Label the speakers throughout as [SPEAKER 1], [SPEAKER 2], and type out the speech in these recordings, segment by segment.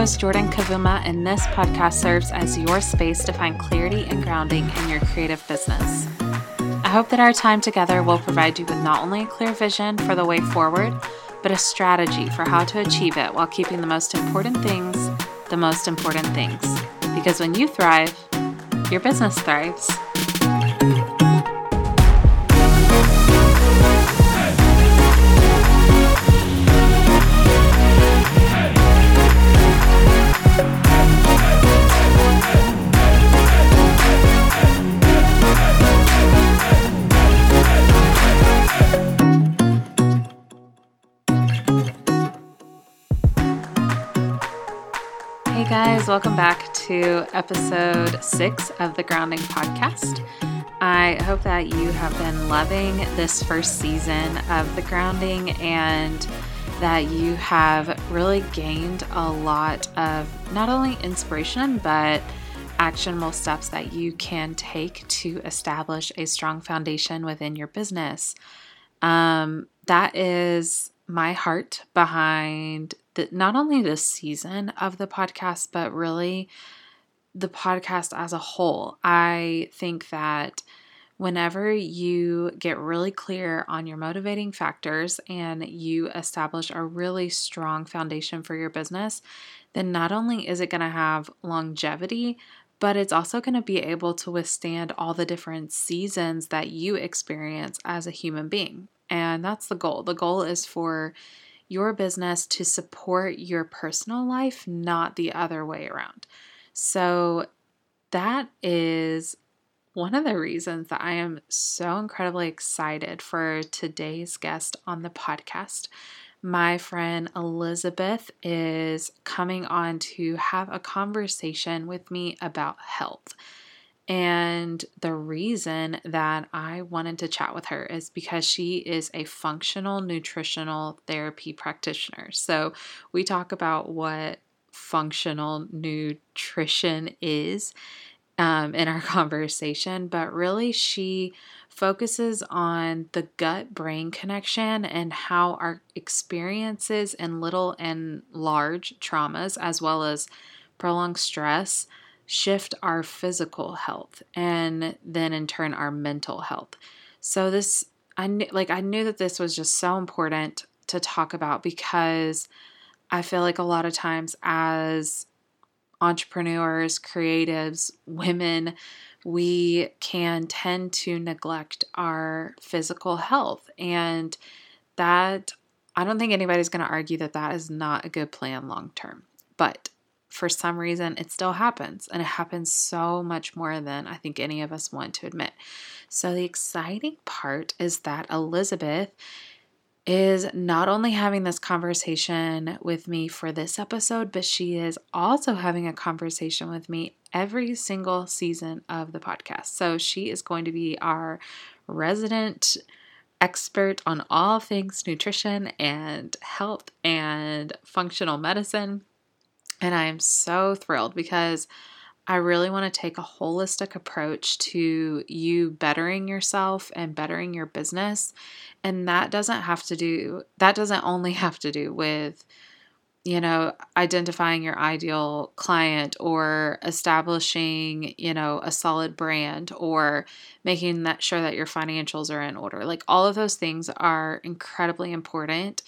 [SPEAKER 1] host, Jordan Kavuma, and this podcast serves as your space to find clarity and grounding in your creative business. I hope that our time together will provide you with not only a clear vision for the way forward, but a strategy for how to achieve it while keeping the most important things the most important things. Because when you thrive, your business thrives. Guys, welcome back to episode six of the Grounding Podcast. I hope that you have been loving this first season of the Grounding and that you have really gained a lot of not only inspiration but actionable steps that you can take to establish a strong foundation within your business. Um, that is my heart behind the, not only this season of the podcast, but really the podcast as a whole. I think that whenever you get really clear on your motivating factors and you establish a really strong foundation for your business, then not only is it going to have longevity, but it's also going to be able to withstand all the different seasons that you experience as a human being. And that's the goal. The goal is for your business to support your personal life, not the other way around. So, that is one of the reasons that I am so incredibly excited for today's guest on the podcast. My friend Elizabeth is coming on to have a conversation with me about health. And the reason that I wanted to chat with her is because she is a functional nutritional therapy practitioner. So we talk about what functional nutrition is um, in our conversation, but really she focuses on the gut brain connection and how our experiences and little and large traumas, as well as prolonged stress, shift our physical health and then in turn our mental health. So this I knew like I knew that this was just so important to talk about because I feel like a lot of times as entrepreneurs, creatives, women, we can tend to neglect our physical health and that I don't think anybody's going to argue that that is not a good plan long term. But for some reason, it still happens. And it happens so much more than I think any of us want to admit. So, the exciting part is that Elizabeth is not only having this conversation with me for this episode, but she is also having a conversation with me every single season of the podcast. So, she is going to be our resident expert on all things nutrition and health and functional medicine. And I am so thrilled because I really want to take a holistic approach to you bettering yourself and bettering your business. And that doesn't have to do, that doesn't only have to do with, you know, identifying your ideal client or establishing, you know, a solid brand or making that sure that your financials are in order. Like all of those things are incredibly important.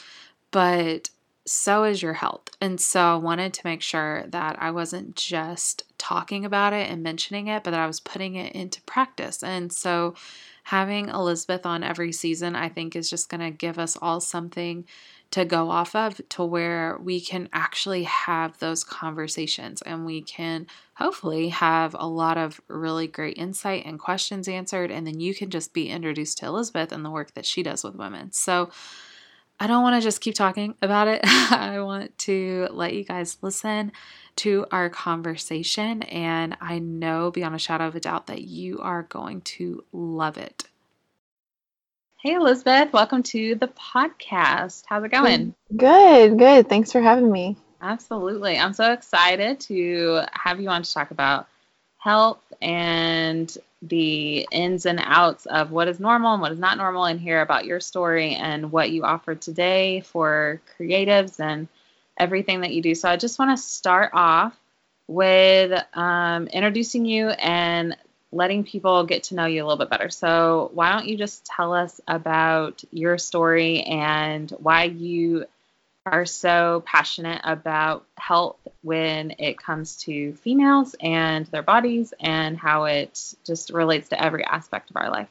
[SPEAKER 1] But so is your health. And so I wanted to make sure that I wasn't just talking about it and mentioning it, but that I was putting it into practice. And so having Elizabeth on every season, I think, is just going to give us all something to go off of to where we can actually have those conversations and we can hopefully have a lot of really great insight and questions answered. And then you can just be introduced to Elizabeth and the work that she does with women. So, I don't want to just keep talking about it. I want to let you guys listen to our conversation, and I know beyond a shadow of a doubt that you are going to love it. Hey, Elizabeth, welcome to the podcast. How's it going?
[SPEAKER 2] Good, good. Thanks for having me.
[SPEAKER 1] Absolutely. I'm so excited to have you on to talk about health and the ins and outs of what is normal and what is not normal and hear about your story and what you offer today for creatives and
[SPEAKER 3] everything that you do. So I just want to start off with um, introducing you and letting people get to know you a little bit better. So, why don't you just tell us about your story and why you are so passionate about health when it comes to females and their bodies and how it just relates to every aspect of our life?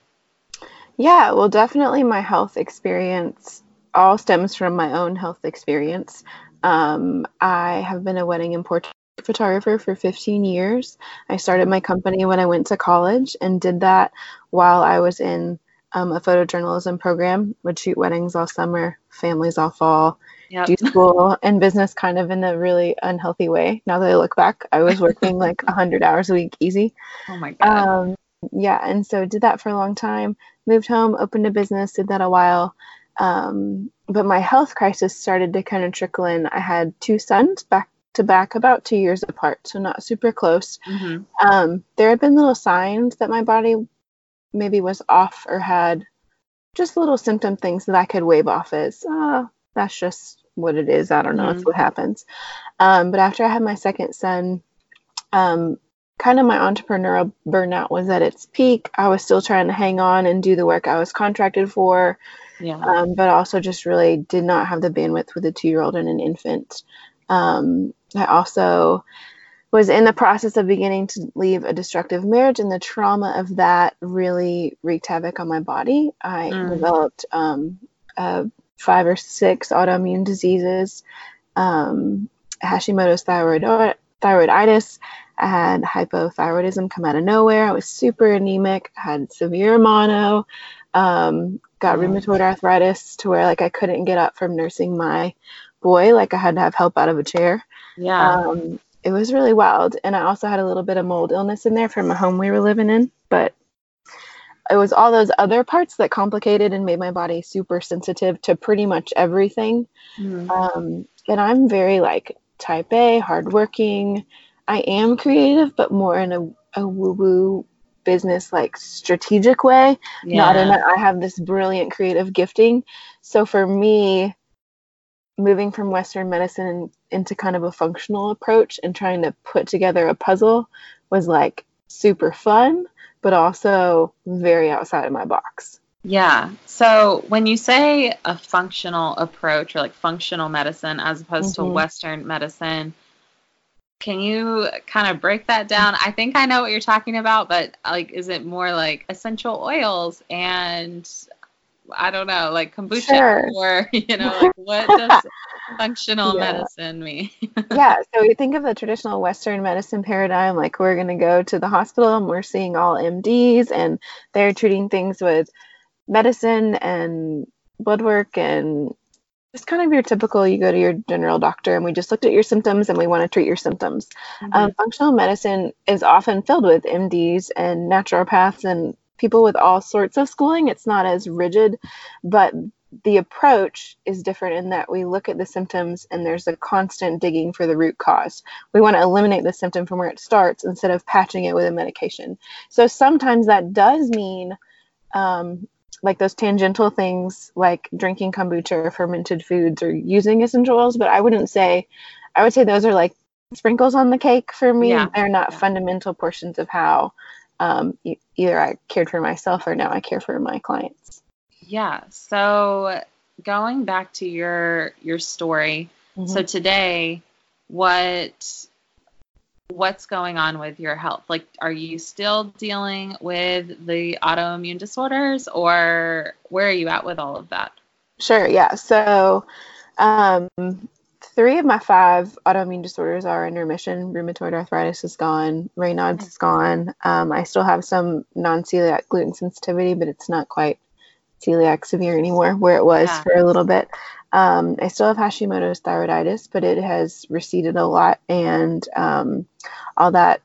[SPEAKER 2] Yeah, well, definitely my health experience all stems from my own health experience. Um, I have been a wedding and portrait photographer for 15 years. I started my company when I went to college and did that while I was in um, a photojournalism program, would shoot weddings all summer, families all fall, yep. do school and business kind of in a really unhealthy way. Now that I look back, I was working like 100 hours a week easy.
[SPEAKER 3] Oh my God. Um,
[SPEAKER 2] yeah, and so did that for a long time. Moved home, opened a business, did that a while. Um, but my health crisis started to kind of trickle in. I had two sons back to back about two years apart, so not super close. Mm-hmm. Um, there had been little signs that my body maybe was off or had just little symptom things that I could wave off as, oh, that's just what it is. I don't know. Mm-hmm. It's what happens. Um, but after I had my second son, um, kind of my entrepreneurial burnout was at its peak. I was still trying to hang on and do the work I was contracted for. Yeah. Um, but also just really did not have the bandwidth with a two year old and an infant. Um, I also was in the process of beginning to leave a destructive marriage, and the trauma of that really wreaked havoc on my body. I mm. developed um, uh, five or six autoimmune diseases, um, Hashimoto's thyroid thyroiditis. I had hypothyroidism come out of nowhere. I was super anemic. I had severe mono. Um, got mm. rheumatoid arthritis to where like I couldn't get up from nursing my boy. Like I had to have help out of a chair.
[SPEAKER 3] Yeah. Um,
[SPEAKER 2] it was really wild. And I also had a little bit of mold illness in there from a home we were living in. But it was all those other parts that complicated and made my body super sensitive to pretty much everything. Mm. Um, and I'm very like type A, hardworking. I am creative, but more in a, a woo woo business like strategic way, yeah. not in that I have this brilliant creative gifting. So for me, moving from Western medicine into kind of a functional approach and trying to put together a puzzle was like super fun, but also very outside of my box.
[SPEAKER 3] Yeah. So when you say a functional approach or like functional medicine as opposed mm-hmm. to Western medicine, can you kind of break that down? I think I know what you're talking about, but like, is it more like essential oils and I don't know, like kombucha sure. or, you know, like what does functional yeah. medicine mean?
[SPEAKER 2] yeah. So we think of the traditional Western medicine paradigm, like we're going to go to the hospital and we're seeing all MDs and they're treating things with medicine and blood work and just kind of your typical you go to your general doctor and we just looked at your symptoms and we want to treat your symptoms mm-hmm. um, functional medicine is often filled with mds and naturopaths and people with all sorts of schooling. It's not as rigid, but the approach is different in that we look at the symptoms and there's a constant digging for the root cause. We want to eliminate the symptom from where it starts instead of patching it with a medication. So sometimes that does mean um, like those tangential things like drinking kombucha or fermented foods or using essential oils, but I wouldn't say, I would say those are like sprinkles on the cake for me. Yeah. They're not yeah. fundamental portions of how um, either I cared for myself or now I care for my clients.
[SPEAKER 3] Yeah. So going back to your your story, mm-hmm. so today, what what's going on with your health? Like, are you still dealing with the autoimmune disorders, or where are you at with all of that?
[SPEAKER 2] Sure. Yeah. So, um, three of my five autoimmune disorders are in remission. Rheumatoid arthritis is gone. Raynaud's is gone. Um, I still have some non-celiac gluten sensitivity, but it's not quite celiac severe anymore, where it was yeah. for a little bit. Um, I still have Hashimoto's thyroiditis, but it has receded a lot, and um, all that.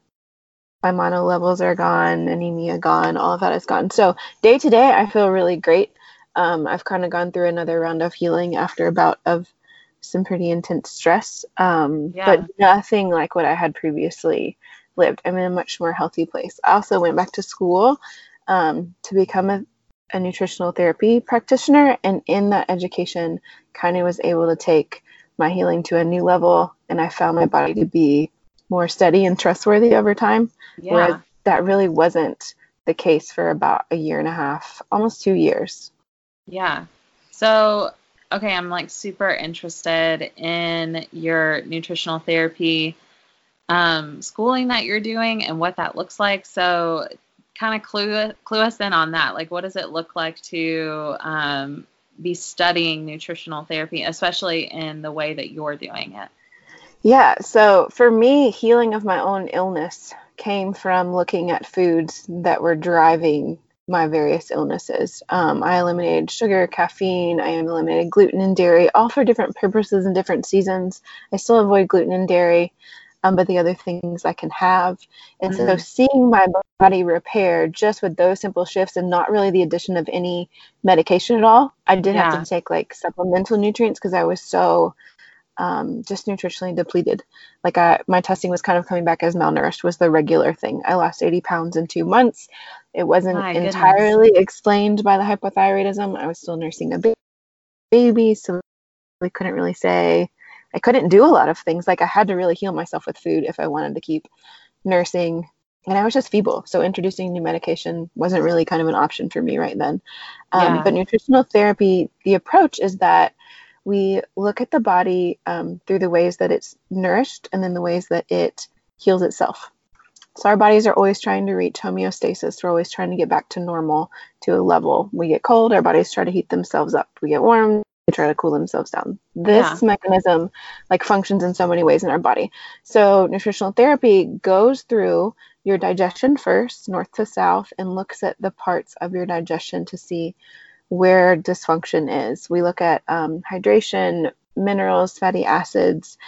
[SPEAKER 2] My mono levels are gone, anemia gone, all of that is gone. So day to day, I feel really great. Um, I've kind of gone through another round of healing after a bout of some pretty intense stress, um, yeah. but nothing like what I had previously lived. I'm in a much more healthy place. I also went back to school um, to become a, a, nutritional therapy practitioner, and in that education, kind of was able to take my healing to a new level and I found my body to be more steady and trustworthy over time.
[SPEAKER 3] Yeah.
[SPEAKER 2] Whereas that really wasn't the case for about a year and a half, almost two years.
[SPEAKER 3] Yeah. So, okay, I'm like super interested in your nutritional therapy um, schooling that you're doing and what that looks like. So, kind of clue clue us in on that. Like, what does it look like to um, be studying nutritional therapy, especially in the way that you're doing it?
[SPEAKER 2] Yeah. So for me, healing of my own illness came from looking at foods that were driving my various illnesses. Um, I eliminated sugar, caffeine, I eliminated gluten and dairy, all for different purposes and different seasons. I still avoid gluten and dairy um, but the other things I can have. And mm-hmm. so seeing my body repair just with those simple shifts and not really the addition of any medication at all. I did yeah. have to take like supplemental nutrients because I was so um, just nutritionally depleted. Like I, my testing was kind of coming back as malnourished was the regular thing. I lost 80 pounds in two months. It wasn't my entirely goodness. explained by the hypothyroidism. I was still nursing a baby, so we couldn't really say I couldn't do a lot of things. Like I had to really heal myself with food if I wanted to keep nursing. And I was just feeble. So introducing new medication wasn't really kind of an option for me right then. Um, yeah. But nutritional therapy, the approach is that we look at the body um, through the ways that it's nourished and then the ways that it heals itself. So our bodies are always trying to reach homeostasis. We're always trying to get back to normal to a level. We get cold, our bodies try to heat themselves up. We get warm, they try to cool themselves down. This yeah. mechanism like functions in so many ways in our body. So nutritional therapy goes through your digestion first, north to south, and looks at the parts of your digestion to see where dysfunction is. We look at um, hydration, minerals, fatty acids.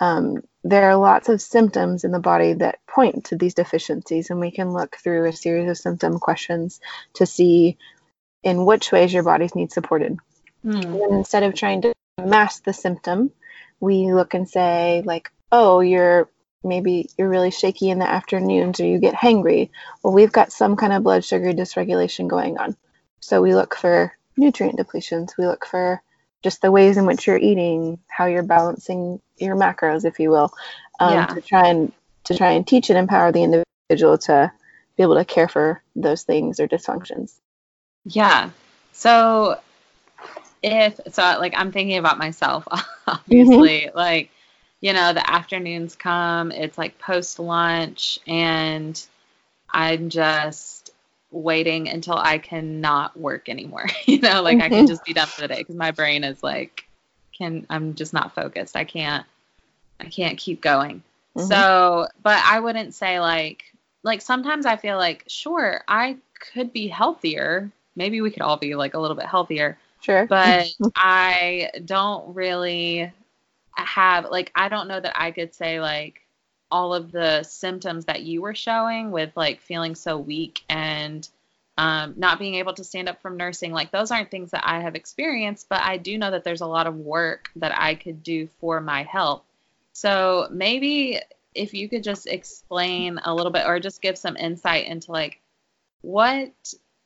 [SPEAKER 2] Um, there are lots of symptoms in the body that point to these deficiencies, and we can look through a series of symptom questions to see in which ways your bodies need supported. Mm. And instead of trying to mask the symptom, we look and say, like, oh, you're maybe you're really shaky in the afternoons or you get hangry. Well, we've got some kind of blood sugar dysregulation going on. So we look for nutrient depletions. We look for just the ways in which you're eating, how you're balancing your macros, if you will, um, yeah. to try and to try and teach and empower the individual to be able to care for those things or dysfunctions.
[SPEAKER 3] Yeah. So if so like i'm thinking about myself obviously mm-hmm. like you know the afternoons come it's like post lunch and i'm just waiting until i cannot work anymore you know like mm-hmm. i can mm-hmm. just be done for the day because my brain is like can i'm just not focused i can't i can't keep going mm-hmm. so but i wouldn't say like like sometimes i feel like sure i could be healthier maybe we could all be like a little bit healthier
[SPEAKER 2] Sure.
[SPEAKER 3] But I don't really have like I don't know that I could say like all of the symptoms that you were showing with like feeling so weak and um, not being able to stand up from nursing like those aren't things that I have experienced but I do know that there's a lot of work that I could do for my health so maybe if you could just explain a little bit or just give some insight into like what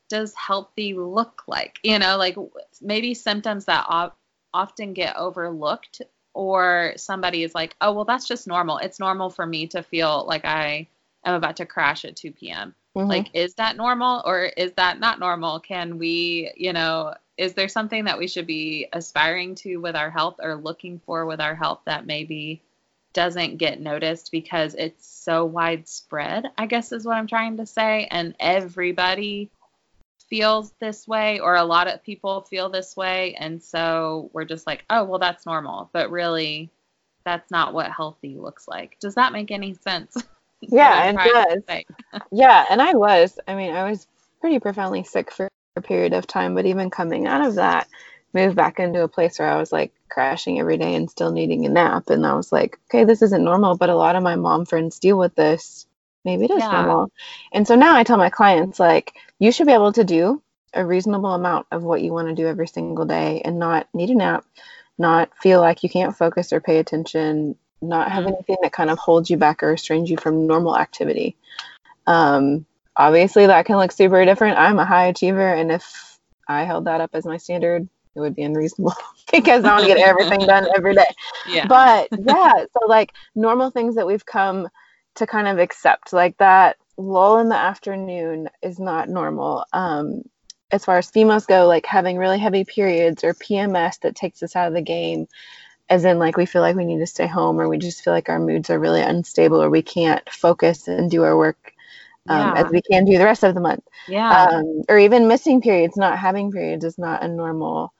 [SPEAKER 3] does healthy look like? You know, like maybe symptoms that often get overlooked, or somebody is like, oh, well, that's just normal. It's normal for me to feel like I am about to crash at 2 p.m. Mm-hmm. Like, is that normal or is that not normal? Can we, you know, is there something that we should be aspiring to with our health or looking for with our health that maybe doesn't get noticed because it's so widespread, I guess is what I'm trying to say. And everybody feels this way or a lot of people feel this way and so we're just like oh well that's normal. But really that's not what healthy looks like. Does that make any sense?
[SPEAKER 2] Yeah it does. yeah and i was i mean i was pretty profoundly sick for a period of time but even coming out of that moved back into a place where i was like crashing every day and still needing a nap and i was like okay this isn't normal but a lot of my mom friends deal with this maybe it is yeah. normal. And so now I tell my clients like you should be able to do a reasonable amount of what you want to do every single day and not need a nap, not feel like you can't focus or pay attention, not have mm-hmm. anything that kind of holds you back or restrains you from normal activity. Um, obviously, that can look super different. I'm a high achiever, and if I held that up as my standard, it would be unreasonable because I want to get everything done every day.
[SPEAKER 3] Yeah.
[SPEAKER 2] But yeah, so like normal things that we've come to kind of accept, like that lull in the afternoon is not normal. Um, as far as females go, like having really heavy periods or PMS that takes us out of the game, as in like we feel like we need to stay home or we just feel like our moods are really unstable or we can't focus and do our work um,
[SPEAKER 3] Yeah.
[SPEAKER 2] as we can do the rest of the month.
[SPEAKER 3] Yeah.
[SPEAKER 2] Um, or even missing periods, not having periods is not a normal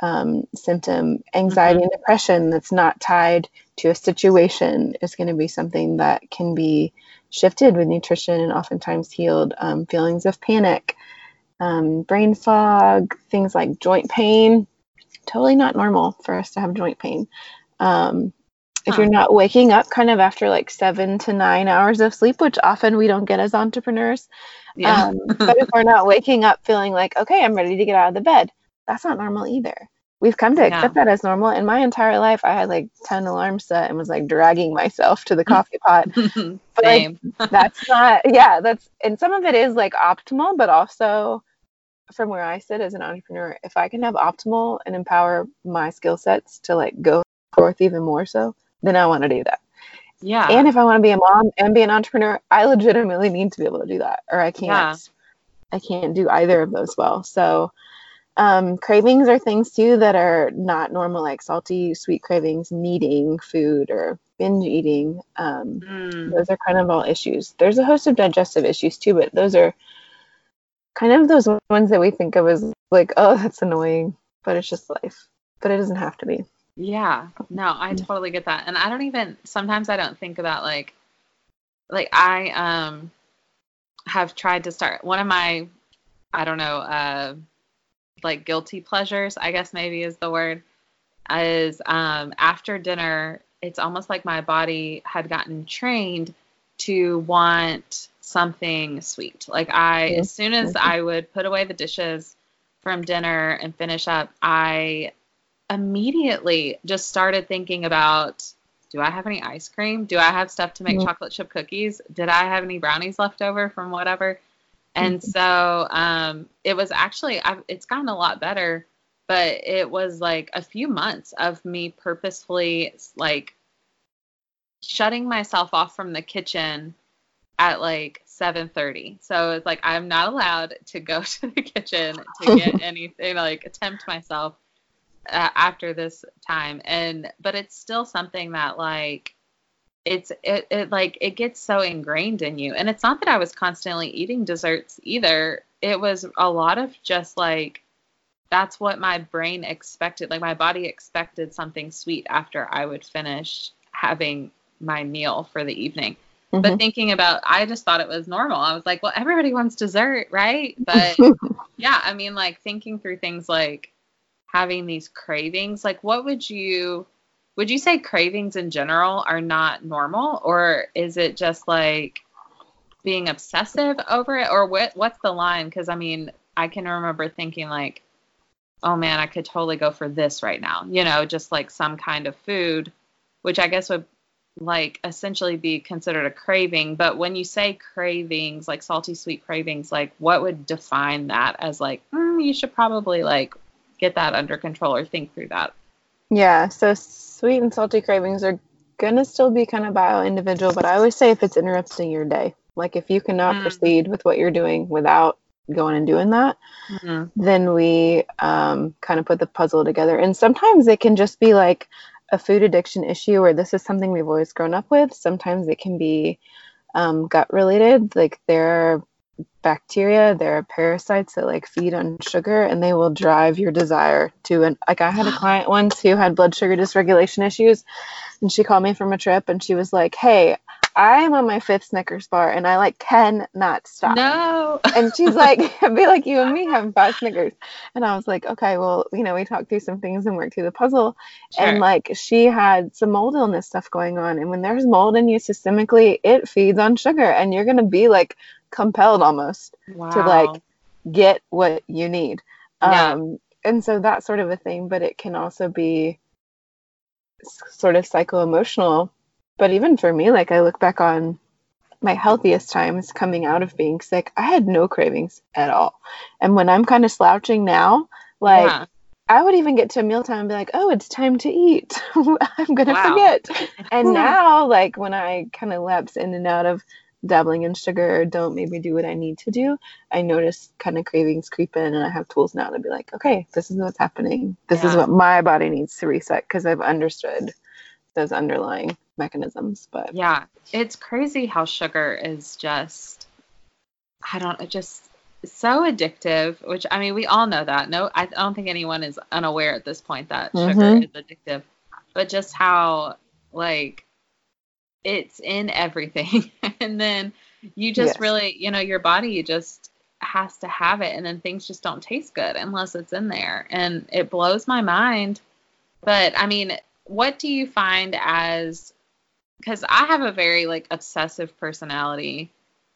[SPEAKER 2] um, symptom. Anxiety and depression that's not tied to a situation is going to be something that can be shifted with nutrition and oftentimes healed. Um, feelings of panic, um, brain fog, things like joint pain, totally not normal for us to have joint pain. Um, if you're not waking up kind of after like seven to nine hours of sleep, which often we don't get as entrepreneurs,
[SPEAKER 3] yeah.
[SPEAKER 2] um, but if we're not waking up feeling like, okay, I'm ready to get out of the bed, that's not normal either. We've come to
[SPEAKER 3] Yeah.
[SPEAKER 2] accept that as normal. In my entire life, I had like 10 alarms set and was like dragging myself to the coffee pot. But like, that's not, yeah, that's, and some of it is like optimal, but also from where I sit as an entrepreneur, if I can have optimal and empower my skill sets to like go forth even more so, then I want to do that.
[SPEAKER 3] yeah.
[SPEAKER 2] And if I want to be a mom and be an entrepreneur, I legitimately need to be able to do that, or I can't.
[SPEAKER 3] Yeah.
[SPEAKER 2] I can't do either of those well. So, um, cravings are things too that are not normal, like salty, sweet cravings, needing food, or binge eating. Um,
[SPEAKER 3] Mm.
[SPEAKER 2] those are kind of all issues. There's a host of digestive issues too, but those are kind of those ones that we think of as like, oh, that's annoying, but it's just life. But it doesn't have to be.
[SPEAKER 3] Yeah, no, I totally get that. And I don't even sometimes I don't think about like like I um have tried to start one of my I don't know, uh like guilty pleasures, I guess maybe is the word, is um after dinner, it's almost like my body had gotten trained to want something sweet. Like I as soon as. I would put away the dishes from dinner and finish up, I immediately just started thinking about do I have any ice cream? Do I have stuff to make chocolate chip cookies? Did I have any brownies left over from whatever? And so um, it was actually, I've, it's gotten a lot better, but it was like a few months of me purposefully like shutting myself off from the kitchen at like 7:30. So it's like I'm not allowed to go to the kitchen to get anything like tempt myself uh, after this time and but it's still something that like it's it, it like it gets so ingrained in you. And it's not that i was constantly eating desserts either. It was a lot of just like that's what my brain expected like my body expected something sweet after i would finish having my meal for the evening. But
[SPEAKER 2] Mhm.
[SPEAKER 3] thinking about i just thought it was normal. I was like well everybody wants dessert right? But yeah i mean like thinking through things like having these cravings like what would you would you say cravings in general are not normal or is it just like being obsessive over it? Or what what's the line? Because i mean i can remember thinking like oh man i could totally go for this right now you know just like some kind of food which i guess would like essentially be considered a craving. But when you say cravings like salty sweet cravings like what would define that as like mm, you should probably like get that under control or think through that?
[SPEAKER 2] Yeah, so sweet and salty cravings are gonna still be kind of bio individual, but I always say if it's interrupting your day, like if you cannot
[SPEAKER 3] Mm.
[SPEAKER 2] proceed with what you're doing without going and doing that,
[SPEAKER 3] Mhm.
[SPEAKER 2] then we um, kind of put the puzzle together. And sometimes it can just be like a food addiction issue where this is something we've always grown up with. Sometimes it can be um, gut related, like there are bacteria, there are parasites that like feed on sugar and they will drive your desire to an like I had a client once who had blood sugar dysregulation issues and she called me from a trip and she was like, Hey, I'm on my fifth Snickers bar and I like cannot stop
[SPEAKER 3] no
[SPEAKER 2] and she's like, be like you and me having five Snickers. And I was like, okay, well, you know, we talked through some things and worked through the puzzle.
[SPEAKER 3] Sure.
[SPEAKER 2] And like she had some mold illness stuff going on. And when there's mold in you systemically, it feeds on sugar and you're going to be like compelled almost
[SPEAKER 3] wow.
[SPEAKER 2] to like get what you need.
[SPEAKER 3] Yeah.
[SPEAKER 2] Um, and so that's sort of a thing, but it can also be sort of psycho emotional. But even for me, like I look back on my healthiest times coming out of being sick, I had no cravings at all. And when I'm kind of slouching now, like
[SPEAKER 3] yeah.
[SPEAKER 2] I would even get to a mealtime and be like, "Oh, it's time to eat. I'm gonna
[SPEAKER 3] Wow.
[SPEAKER 2] forget." And now, like when I kind of lapse in and out of dabbling in sugar or don't maybe do what I need to do, I notice kind of cravings creep in, and I have tools now to be like, "Okay, this is what's happening. This is what my body needs to reset because I've understood those underlying mechanisms." But
[SPEAKER 3] Yeah, it's crazy how sugar is just, I don't just so addictive, which I mean, we all know that. No, I don't think anyone is unaware at this point that sugar
[SPEAKER 2] Mhm.
[SPEAKER 3] is addictive, but just how, like, it's in everything. and then you just
[SPEAKER 2] Yes.
[SPEAKER 3] really, you know, your body just has to have it. And then things just don't taste good unless it's in there. And it blows my mind. But I mean, what do you find as because I have a very like obsessive personality.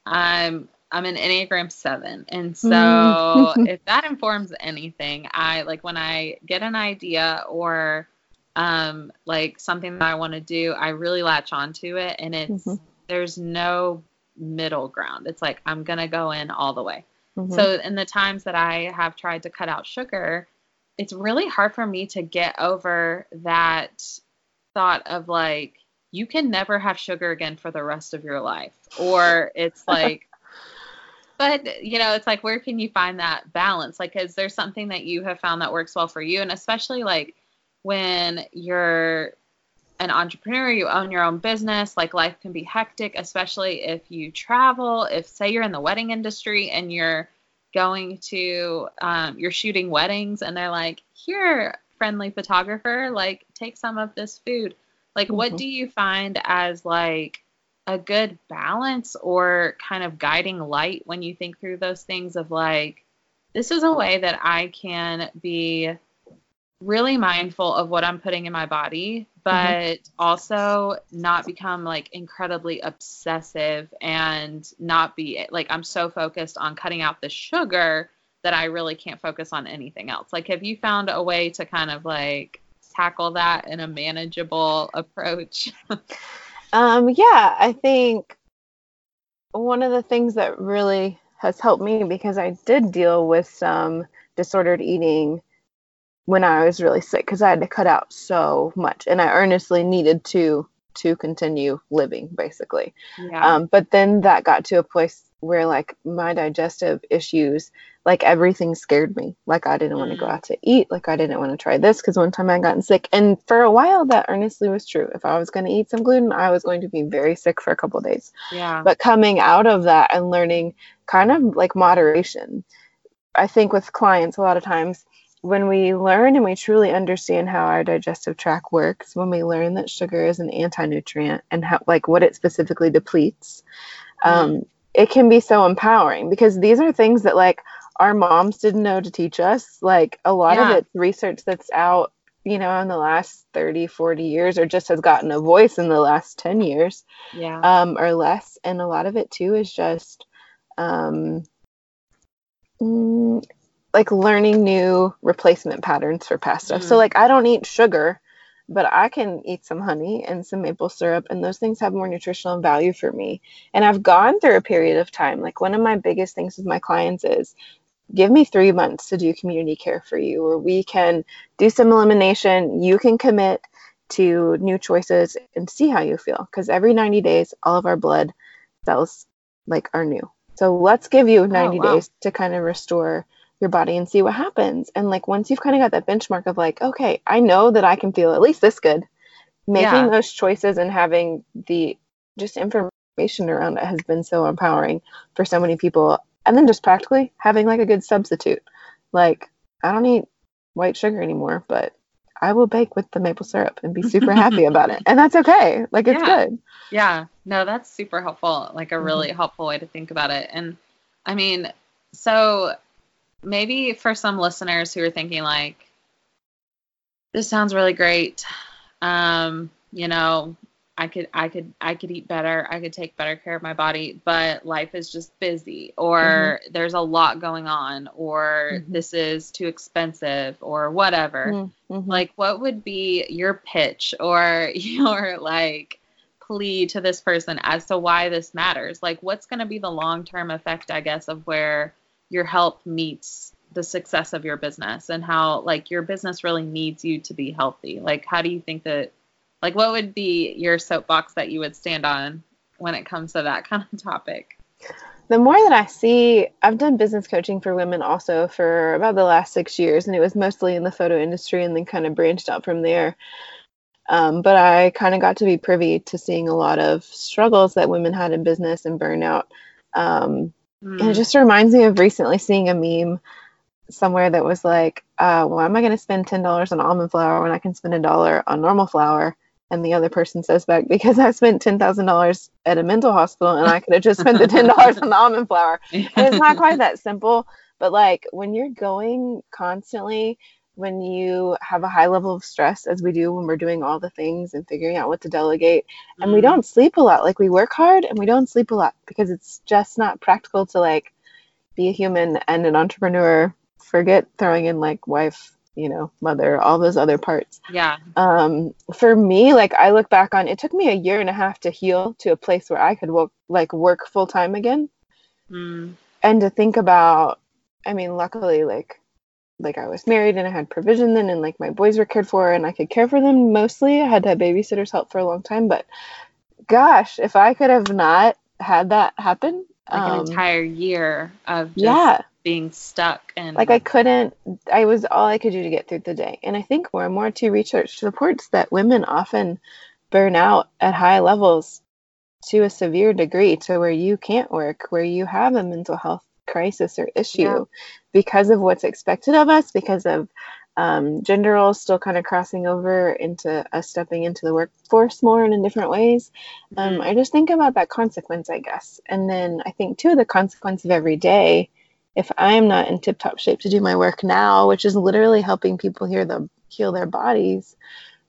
[SPEAKER 3] I'm I'm an Enneagram seven, and so
[SPEAKER 2] Mm.
[SPEAKER 3] if that informs anything, I like when I get an idea or um like something that I want to do, I really latch onto it, and it's
[SPEAKER 2] Mhm.
[SPEAKER 3] there's no middle ground. It's like I'm gonna go in all the way.
[SPEAKER 2] Mhm.
[SPEAKER 3] So in the times that I have tried to cut out sugar, it's really hard for me to get over that thought of like you can never have sugar again for the rest of your life. Or it's like but you know, it's like where can you find that balance? Like is there something that you have found that works well for you and especially like when you're an entrepreneur, you own your own business, like life can be hectic, especially if you travel. If, say, you're in the wedding industry and you're going to, um, you're shooting weddings and they're like, here, friendly photographer, like, take some of this food. Like, what
[SPEAKER 2] Mhm.
[SPEAKER 3] do you find as like a good balance or kind of guiding light when you think through those things of like, this is a way that I can be really mindful of what I'm putting in my body, but also not become like incredibly obsessive and not be like I'm so focused on cutting out the sugar that I really can't focus on anything else. Like, have you found a way to kind of like tackle that in a manageable approach?
[SPEAKER 2] Um, yeah, I think one of the things that really has helped me because I did deal with some disordered eating when I was really sick because I had to cut out so much and I earnestly needed to to continue living basically.
[SPEAKER 3] yeah.
[SPEAKER 2] Um, but then that got to a place where like my digestive issues, like everything scared me. Like I didn't want to go
[SPEAKER 3] Mm.
[SPEAKER 2] out to eat. Like I didn't want to try this because one time I gotten sick. And for a while that earnestly was true. If I was going to eat some gluten, I was going to be very sick for a couple days.
[SPEAKER 3] yeah.
[SPEAKER 2] But coming out of that and learning kind of like moderation, I think with clients a lot of times when we learn and we truly understand how our digestive tract works, when we learn that sugar is an anti-nutrient and how like what it specifically depletes, um, it can be so empowering because these are things that like our moms didn't know to teach us. Like a lot
[SPEAKER 3] Yeah.
[SPEAKER 2] of it's research that's out, you know, in the last 30, 40 years or just has gotten a voice in the last 10 years
[SPEAKER 3] yeah.
[SPEAKER 2] um, or less. And a lot of it too is just um, mm, like learning new replacement patterns for past stuff. So
[SPEAKER 3] Mm.
[SPEAKER 2] like I don't eat sugar, but I can eat some honey and some maple syrup, and those things have more nutritional value for me. And I've gone through a period of time. Like one of my biggest things with my clients is give me three months to do community care for you, where we can do some elimination. You can commit to new choices and see how you feel. Because every 90 days, all of our blood cells like are new. So let's give you 90
[SPEAKER 3] wow.
[SPEAKER 2] days to kind of restore your body and see what happens. And like once you've kind of got that benchmark of like, okay, I know that I can feel at least this good. Making
[SPEAKER 3] Yeah.
[SPEAKER 2] those choices and having the just information around it has been so empowering for so many people. And then just practically having like a good substitute. Like I don't eat white sugar anymore, but I will bake with the maple syrup and be super happy about it. And that's okay. Like it's
[SPEAKER 3] Yeah.
[SPEAKER 2] good.
[SPEAKER 3] Yeah, no, that's super helpful. Like a
[SPEAKER 2] Mhm.
[SPEAKER 3] really helpful way to think about it. And I mean, so maybe for some listeners who are thinking like, this sounds really great. Um, you know, I could, I could, I could eat better. I could take better care of my body, but life is just busy, or there's a lot going on, or
[SPEAKER 2] Mhm.
[SPEAKER 3] this is too expensive, or whatever
[SPEAKER 2] Mhm.
[SPEAKER 3] like what would be your pitch or your like plea to this person as to why this matters like what's going to be the long-term effect i guess of where your help meets the success of your business and how like your business really needs you to be healthy. Like how do you think that like what would be your soapbox that you would stand on when it comes to that kind of topic?
[SPEAKER 2] The more that I see, I've done business coaching for women also for about the last six years, and it was mostly in the photo industry and then kind of branched out from there. Um, but I kind of got to be privy to seeing a lot of struggles that women had in business and burnout. Um, mm. And it hmm. just reminds me of recently seeing a meme somewhere that was like, uh, why am I going to spend $10 on almond flour when I can spend a dollar on normal flour? And the other person says back, because I spent $10,000 at a mental hospital and I could have just spent the $10 on the almond flour. And it's not quite that simple. But like when you're going constantly when you have a high level of stress as we do when we're doing all the things and figuring out what to delegate mm. and we mm. don't sleep a lot like we work hard and we don't sleep a lot because it's just not practical to like be a human and an entrepreneur forget throwing in like wife you know mother all those other parts
[SPEAKER 3] yeah
[SPEAKER 2] um for me like i look back on it took me a year and a half to heal to a place where i could work like work full time again mm. and to think about i mean luckily like like I was married and I had provision then and like my boys were cared for and I could care for them mostly. I had to have babysitters help for a long time, but gosh, if I could have not had that happen,
[SPEAKER 3] like um, an entire year of yeah being stuck and
[SPEAKER 2] like I couldn't I was all I could do to get through the day. And I think more and more too research supports that women often burn out at high levels to a severe degree to where you can't work, where you have a mental health crisis or issue yeah. because of what's expected of us, because of um, gender roles still kind of crossing over into us stepping into the workforce more and in different ways. Um, mm-hmm. I just think about that consequence, I guess. And then I think, too, the consequence of every day. If I'm not in tip top shape to do my work now, which is literally helping people heal, the, heal their bodies,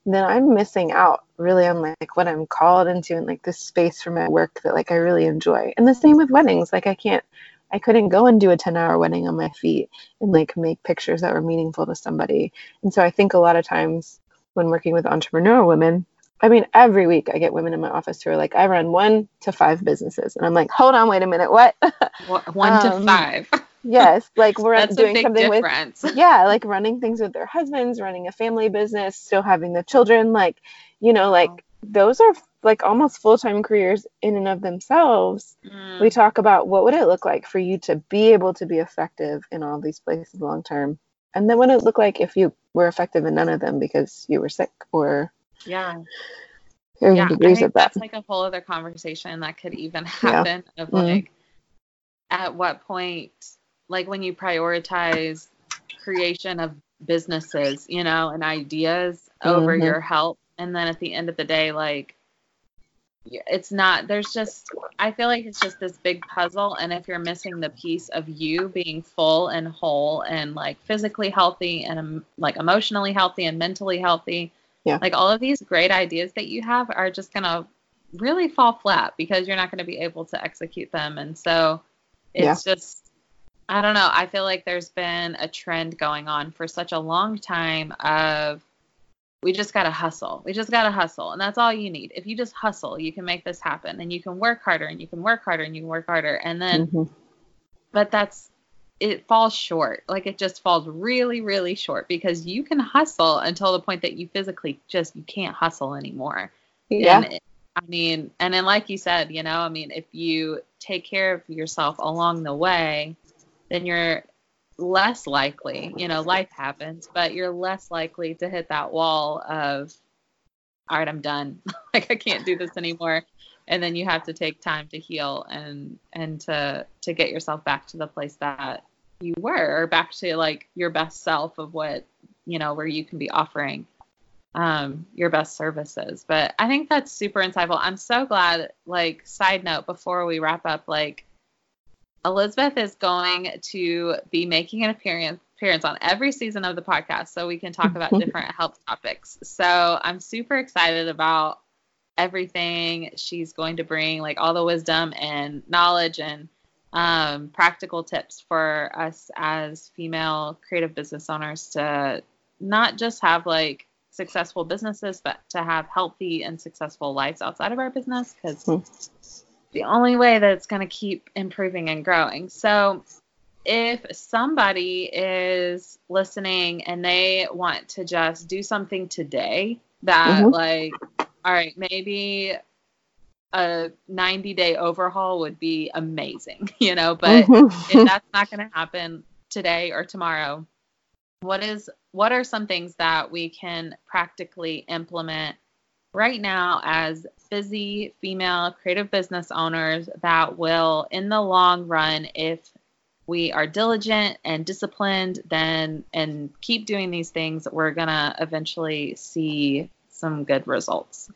[SPEAKER 2] then I'm missing out really on like what I'm called into and like this space for my work that like I really enjoy. And the same with weddings. Like I can't I couldn't go and do a 10 hour wedding on my feet and like make pictures that were meaningful to somebody. And so I think a lot of times when working with entrepreneurial women, I mean, every week I get women in my office who are like, I run one to five businesses. And I'm like, hold on, wait a minute, what?
[SPEAKER 3] one um, to five.
[SPEAKER 2] yes, like we're doing something difference. with, yeah, like running things with their husbands, running a family business, still having the children. Like, you know, like those are like almost full-time careers in and of themselves mm. we talk about what would it look like for you to be able to be effective in all these places long term and then what would it look like if you were effective in none of them because you were sick or
[SPEAKER 3] yeah yeah degrees of that. that's like a whole other conversation that could even happen yeah. of mm-hmm. like mm at what point like when you prioritize creation of businesses you know and ideas over mm-hmm. your health and then at the end of the day like it's not there's just i feel like it's just this big puzzle and if you're missing the piece of you being full and whole and like physically healthy and um, like emotionally healthy and mentally healthy yeah like all of these great ideas that you have are just gonna really fall flat because you're not going to be able to execute them and so it's yeah. just i don't know i feel like there's been a trend going on for such a long time of we just got to hustle. We just got to hustle. And that's all you need. If you just hustle, you can make this happen and you can work harder and you can work harder and you can work harder. And then, mm-hmm. but that's, it falls short. Like it just falls really, really short because you can hustle until the point that you physically just, you can't hustle anymore.
[SPEAKER 2] Yeah.
[SPEAKER 3] And, I mean, and then like you said, you know, I mean, if you take care of yourself along the way, then you're less likely, you know, life happens, but you're less likely to hit that wall of, all right, I'm done. like I can't do this anymore. And then you have to take time to heal and and to to get yourself back to the place that you were, or back to like your best self of what you know where you can be offering um, your best services. But I think that's super insightful. I'm so glad. Like side note before we wrap up, like Elizabeth is going to be making an appearance appearance on every season of the podcast so we can talk about different health topics. So I'm super excited about everything she's going to bring, like all the wisdom and knowledge and um, practical tips for us as female creative business owners to not just have like successful businesses, but to have healthy and successful lives outside of our business because the only way that it's going to keep improving and growing. So, if somebody is listening and they want to just do something today that
[SPEAKER 2] Mhm.
[SPEAKER 3] like all right maybe a 90 day overhaul would be amazing you know but
[SPEAKER 2] Mhm.
[SPEAKER 3] if that's not going to happen today or tomorrow what is what are some things that we can practically implement right now as busy female creative business owners that will in the long run if we are diligent and disciplined then and keep doing these things we're to eventually see some good results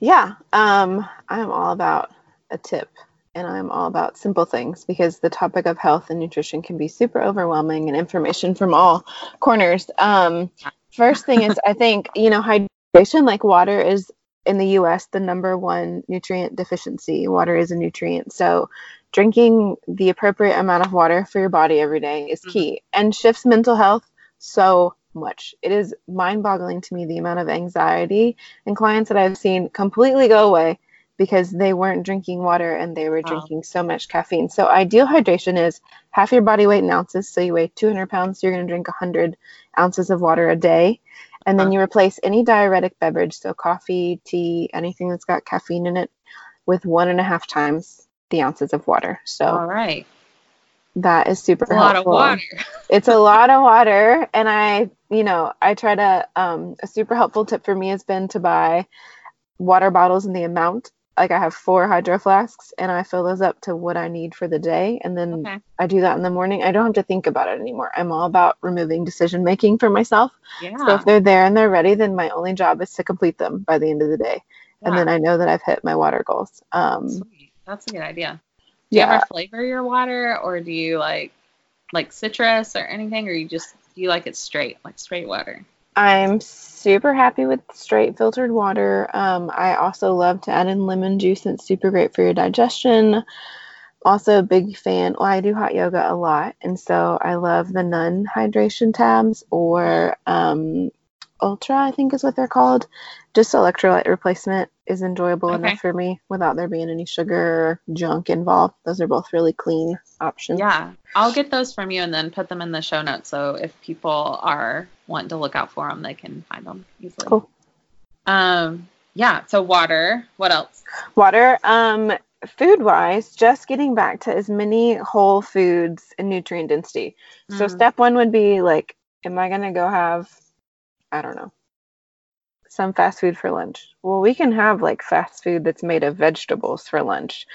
[SPEAKER 2] Yeah, um, I'm all about a tip and I'm all about simple things because the topic of health and nutrition can be super overwhelming and information from all corners. Um, first thing is, I think, you know, hydration, like water is in the US the number one nutrient deficiency. Water is a nutrient. So, drinking the appropriate amount of water for your body every day is mm-hmm. key and shifts mental health so much. It is mind boggling to me the amount of anxiety and clients that I've seen completely go away because they weren't drinking water and they were
[SPEAKER 3] Wow.
[SPEAKER 2] drinking so much caffeine. So, ideal hydration is half your body weight in ounces. So, you weigh 200 pounds, you're going to drink 100 ounces of water a day. And then you replace any diuretic beverage, so coffee, tea, anything that's got caffeine in it, with one and a half times the ounces of water. So,
[SPEAKER 3] all right.
[SPEAKER 2] that is super
[SPEAKER 3] a lot of water.
[SPEAKER 2] It's a lot of water and i you know i try to um a super helpful tip for me has been to buy water bottles in the amount like i have four hydro flasks and i fill those up to what i need for the day. And then
[SPEAKER 3] okay.
[SPEAKER 2] I do that in the morning. I don't have to think about it anymore. I'm all about removing decision making for myself.
[SPEAKER 3] Yeah.
[SPEAKER 2] so if they're there and they're ready then my only job is to complete them by the end of the day. And then i know that i've hit my water goals. Um
[SPEAKER 3] Sweet. That's a good idea. Do you
[SPEAKER 2] yeah.
[SPEAKER 3] ever flavor your water or do you like like citrus or anything? Or you just do you like it straight, like straight water?
[SPEAKER 2] I'm super happy with straight filtered water. Um, I also love to add in lemon juice. It's super great for your digestion. Also, a big fan. Well, I do hot yoga a lot, and so I love the Nuun hydration tabs or um, Ultra, I think is what they're called. Just electrolyte replacement is enjoyable
[SPEAKER 3] Okay.
[SPEAKER 2] enough for me without there being any sugar or junk involved. Those are both really clean options.
[SPEAKER 3] Yeah. I'll get those from you and then put them in the show notes so if people are wanting to look out for them, they can find them easily.
[SPEAKER 2] Cool.
[SPEAKER 3] Um yeah, so water. What else?
[SPEAKER 2] Water. Um, food wise, just getting back to as many whole foods and nutrient density. So
[SPEAKER 3] Mm.
[SPEAKER 2] step one would be like, am I gonna go have, I don't know, some fast food for lunch? Well, we can have like fast food that's made of vegetables for lunch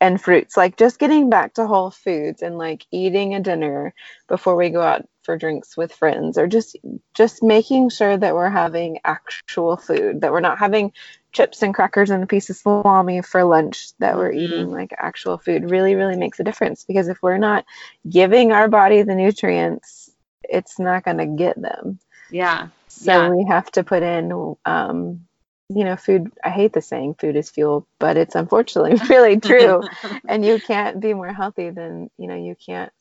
[SPEAKER 2] and fruits. Like just getting back to whole foods and like eating a dinner before we go out for drinks with friends or just just making sure that we're having actual food, that we're not having chips and crackers and a piece of salami for lunch that we're
[SPEAKER 3] Mhm.
[SPEAKER 2] eating like actual food really really makes a difference because if we're not giving our body the nutrients it's not going to get them
[SPEAKER 3] Yeah.
[SPEAKER 2] so
[SPEAKER 3] yeah.
[SPEAKER 2] we have to put in um you know food i hate the saying food is fuel but it's unfortunately really true and you can't be more healthy than you know you can't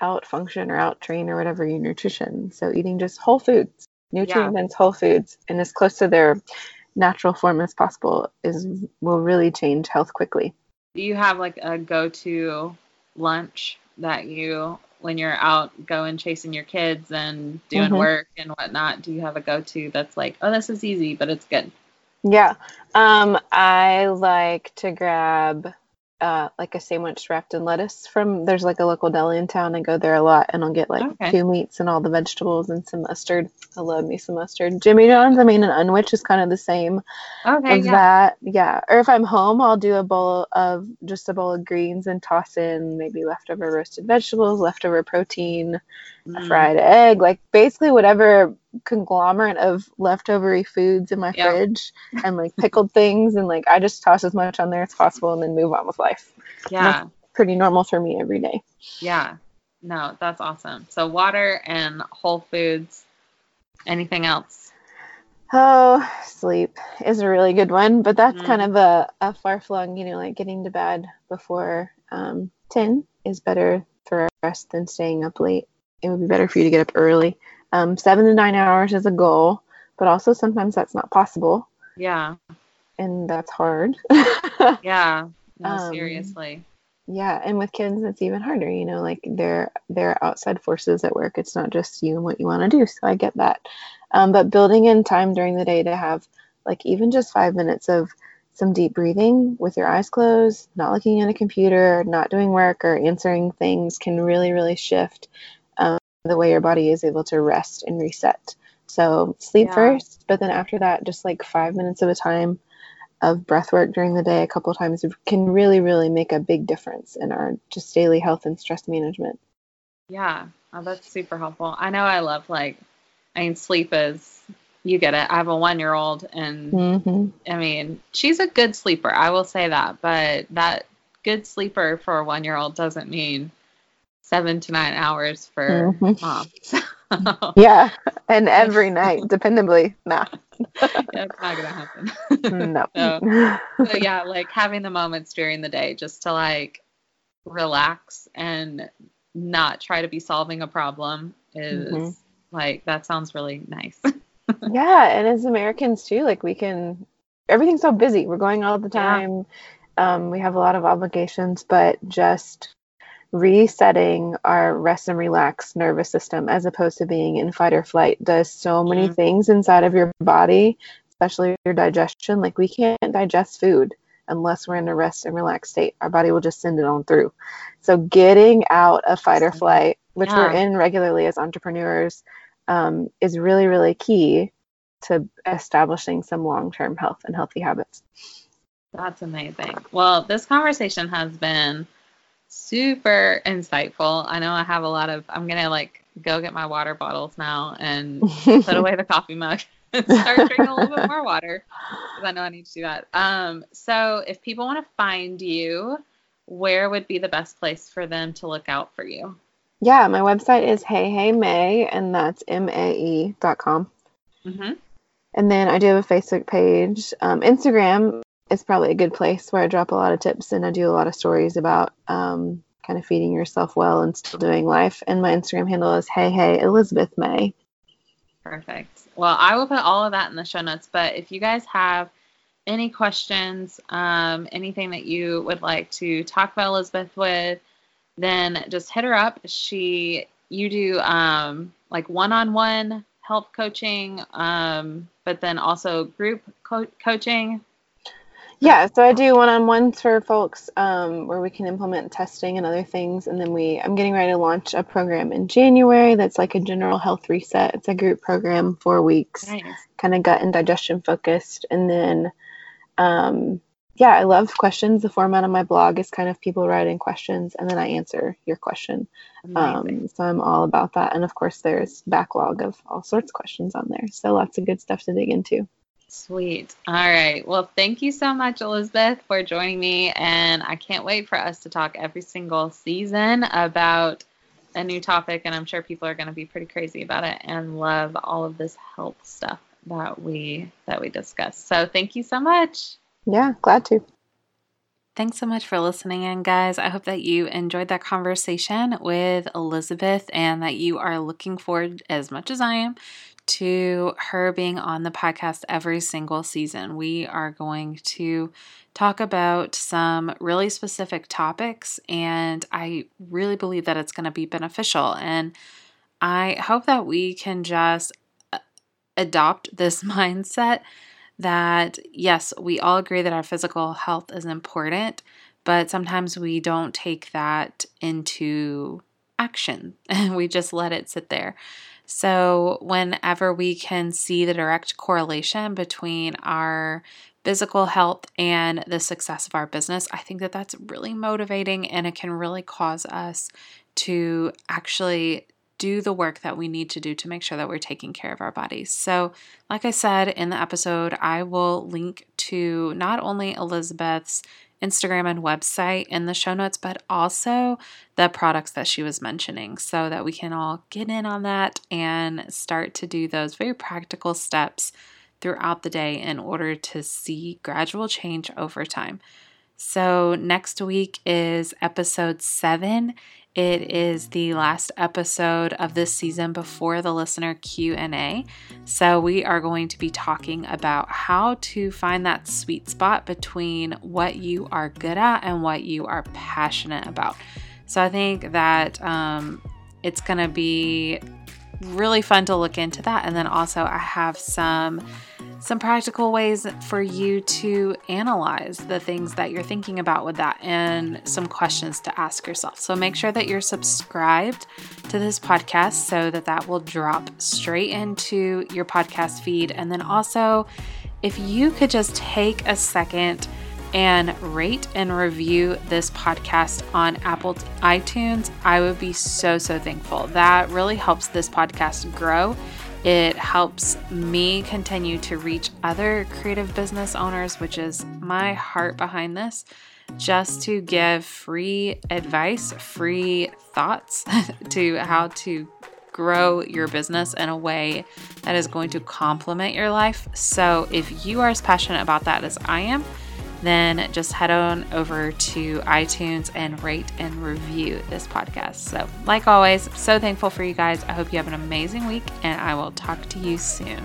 [SPEAKER 2] out function or out train or whatever your nutrition so eating just whole foods nutrient dense whole foods and as close to their natural form as possible is will really change health quickly
[SPEAKER 3] Do you have like a go-to lunch that you, when you're out going chasing your kids and doing
[SPEAKER 2] Mhm.
[SPEAKER 3] work and whatnot, do you have a go-to that's like, oh, this is easy, but it's good?
[SPEAKER 2] yeah um i like to grab uh like a sandwich wrapped in lettuce from there's like a local deli in town. I go there a lot and i'll get like
[SPEAKER 3] Okay.
[SPEAKER 2] two meats and all the vegetables and some mustard. I love me some mustard. Jimmy john's i mean an unwich is kind of the same
[SPEAKER 3] Okay,
[SPEAKER 2] of
[SPEAKER 3] yeah.
[SPEAKER 2] that. Yeah. Or if i'm home i'll do a bowl of just a bowl of greens and toss in maybe leftover roasted vegetables leftover protein a
[SPEAKER 3] Mm,
[SPEAKER 2] fried egg like basically whatever conglomerate of leftovery foods in my
[SPEAKER 3] Yep.
[SPEAKER 2] fridge and like pickled things and like i just toss as much on there as possible and then move on with life
[SPEAKER 3] Yeah,
[SPEAKER 2] pretty normal for me every day
[SPEAKER 3] yeah. No, that's awesome. So water and whole foods. Anything else?
[SPEAKER 2] oh sleep is a really good one but that's
[SPEAKER 3] Mm.
[SPEAKER 2] kind of a, a far flung you know like getting to bed before um, 10 is better for us than staying up late it would be better for you to get up early um, seven to nine hours is a goal but also sometimes that's not possible
[SPEAKER 3] Yeah,
[SPEAKER 2] and that's hard
[SPEAKER 3] yeah. No,
[SPEAKER 2] Um,
[SPEAKER 3] seriously.
[SPEAKER 2] Yeah, and with kids it's even harder, you know, like there there are outside forces at work. It's not just you and what you want to do. So I get that. Um, but building in time during the day to have like even just five minutes of some deep breathing with your eyes closed, not looking at a computer, not doing work or answering things can really, really shift the way your body is able to rest and reset. So sleep yeah. first, but then after that, just like five minutes at a time of breath work during the day a couple times can really, really make a big difference in our just daily health and stress management.
[SPEAKER 3] Yeah, oh, that's super helpful. I know I love like, I mean, sleep is you get it. I have a one year old, and mm-hmm. I mean, she's a good sleeper. I will say that, but that good sleeper for a one year old doesn't mean seven to nine hours for mm-hmm.
[SPEAKER 2] mom. yeah, and every night, dependably, nah.
[SPEAKER 3] That's not gonna happen. no. so, so yeah, like having the moments during the day just to like relax and not try to be solving a problem is mm-hmm. like that sounds really nice
[SPEAKER 2] yeah, and as Americans too, like we can everything's so busy. We're going all the time. Yeah. Um, we have a lot of obligations, but just resetting our rest and relax nervous system as opposed to being in fight or flight does so many mm-hmm. things inside of your body, especially your digestion. Like we can't digest food unless we're in a rest and relax state. Our body will just send it on through. So getting out of fight or flight, which yeah. we're in regularly as entrepreneurs, um, is really, really key to establishing some long term health and healthy habits.
[SPEAKER 3] That's amazing. Well, this conversation has been super insightful. I know I have a lot of, I'm going to like go get my water bottles now and put away the coffee mug and start drinking a little bit more water because I know I need to do that. Um, so, if people want to find you, where would be the best place for them to look out for you?
[SPEAKER 2] Yeah, my website is Hey Hey Mae, and that's M A E dot com. Mm-hmm. And then I do have a Facebook page. Um, Instagram is probably a good place where I drop a lot of tips and I do a lot of stories about um, kind of feeding yourself well and still doing life. And my Instagram handle is Hey Hey Elizabeth Mae.
[SPEAKER 3] Perfect. Well, I will put all of that in the show notes. But if you guys have any questions, um, anything that you would like to talk about Elizabeth with, then just hit her up. She you do um, like one-on-one health coaching, um, but then also group co- coaching.
[SPEAKER 2] Yeah, so I do one-on-ones for folks um, where we can implement testing and other things, and then we I'm getting ready to launch a program in January that's like a general health reset. It's a group program, four weeks, nice. kind of gut and digestion focused, and then um, yeah, I love questions. The format of my blog is kind of people writing questions and then I answer your question. Um, so I'm all about that. And of course, there's backlog of all sorts of questions on there. So lots of good stuff to dig into.
[SPEAKER 3] Sweet. All right. Well, thank you so much, Elizabeth, for joining me. And I can't wait for us to talk every single season about a new topic. And I'm sure people are going to be pretty crazy about it and love all of this health stuff that we that we discuss. So thank you so much.
[SPEAKER 2] Yeah, glad to.
[SPEAKER 3] Thanks so much for listening in, guys. I hope that you enjoyed that conversation with Elizabeth and that you are looking forward, as much as I am, to her being on the podcast every single season. We are going to talk about some really specific topics, and I really believe that it's going to be beneficial. And I hope that we can just uh, adopt this mindset that yes, we all agree that our physical health is important, but sometimes we don't take that into action and we just let it sit there. So, whenever we can see the direct correlation between our physical health and the success of our business, I think that that's really motivating and it can really cause us to actually do the work that we need to do to make sure that we're taking care of our bodies. So, like I said in the episode, I will link to not only Elizabeth's Instagram and website in the show notes, but also the products that she was mentioning so that we can all get in on that and start to do those very practical steps throughout the day in order to see gradual change over time. So, next week is episode seven
[SPEAKER 1] It is the last episode of this season before the listener Q&A. So we are going to be talking about how to find that sweet spot between what you are good at and what you are passionate about. So I think that um, it's going to be really fun to look into that. And then also I have some some practical ways for you to analyze the things that you're thinking about with that and some questions to ask yourself. So make sure that you're subscribed to this podcast so that that will drop straight into your podcast feed. And then also, if you could just take a second and rate and review this podcast on Apple iTunes, I would be so, so thankful. That really helps this podcast grow it helps me continue to reach other creative business owners, which is my heart behind this, just to give free advice, free thoughts to how to grow your business in a way that is going to complement your life. So, if you are as passionate about that as I am, then just head on over to iTunes and rate and review this podcast. So, like always, so thankful for you guys. I hope you have an amazing week, and I will talk to you soon.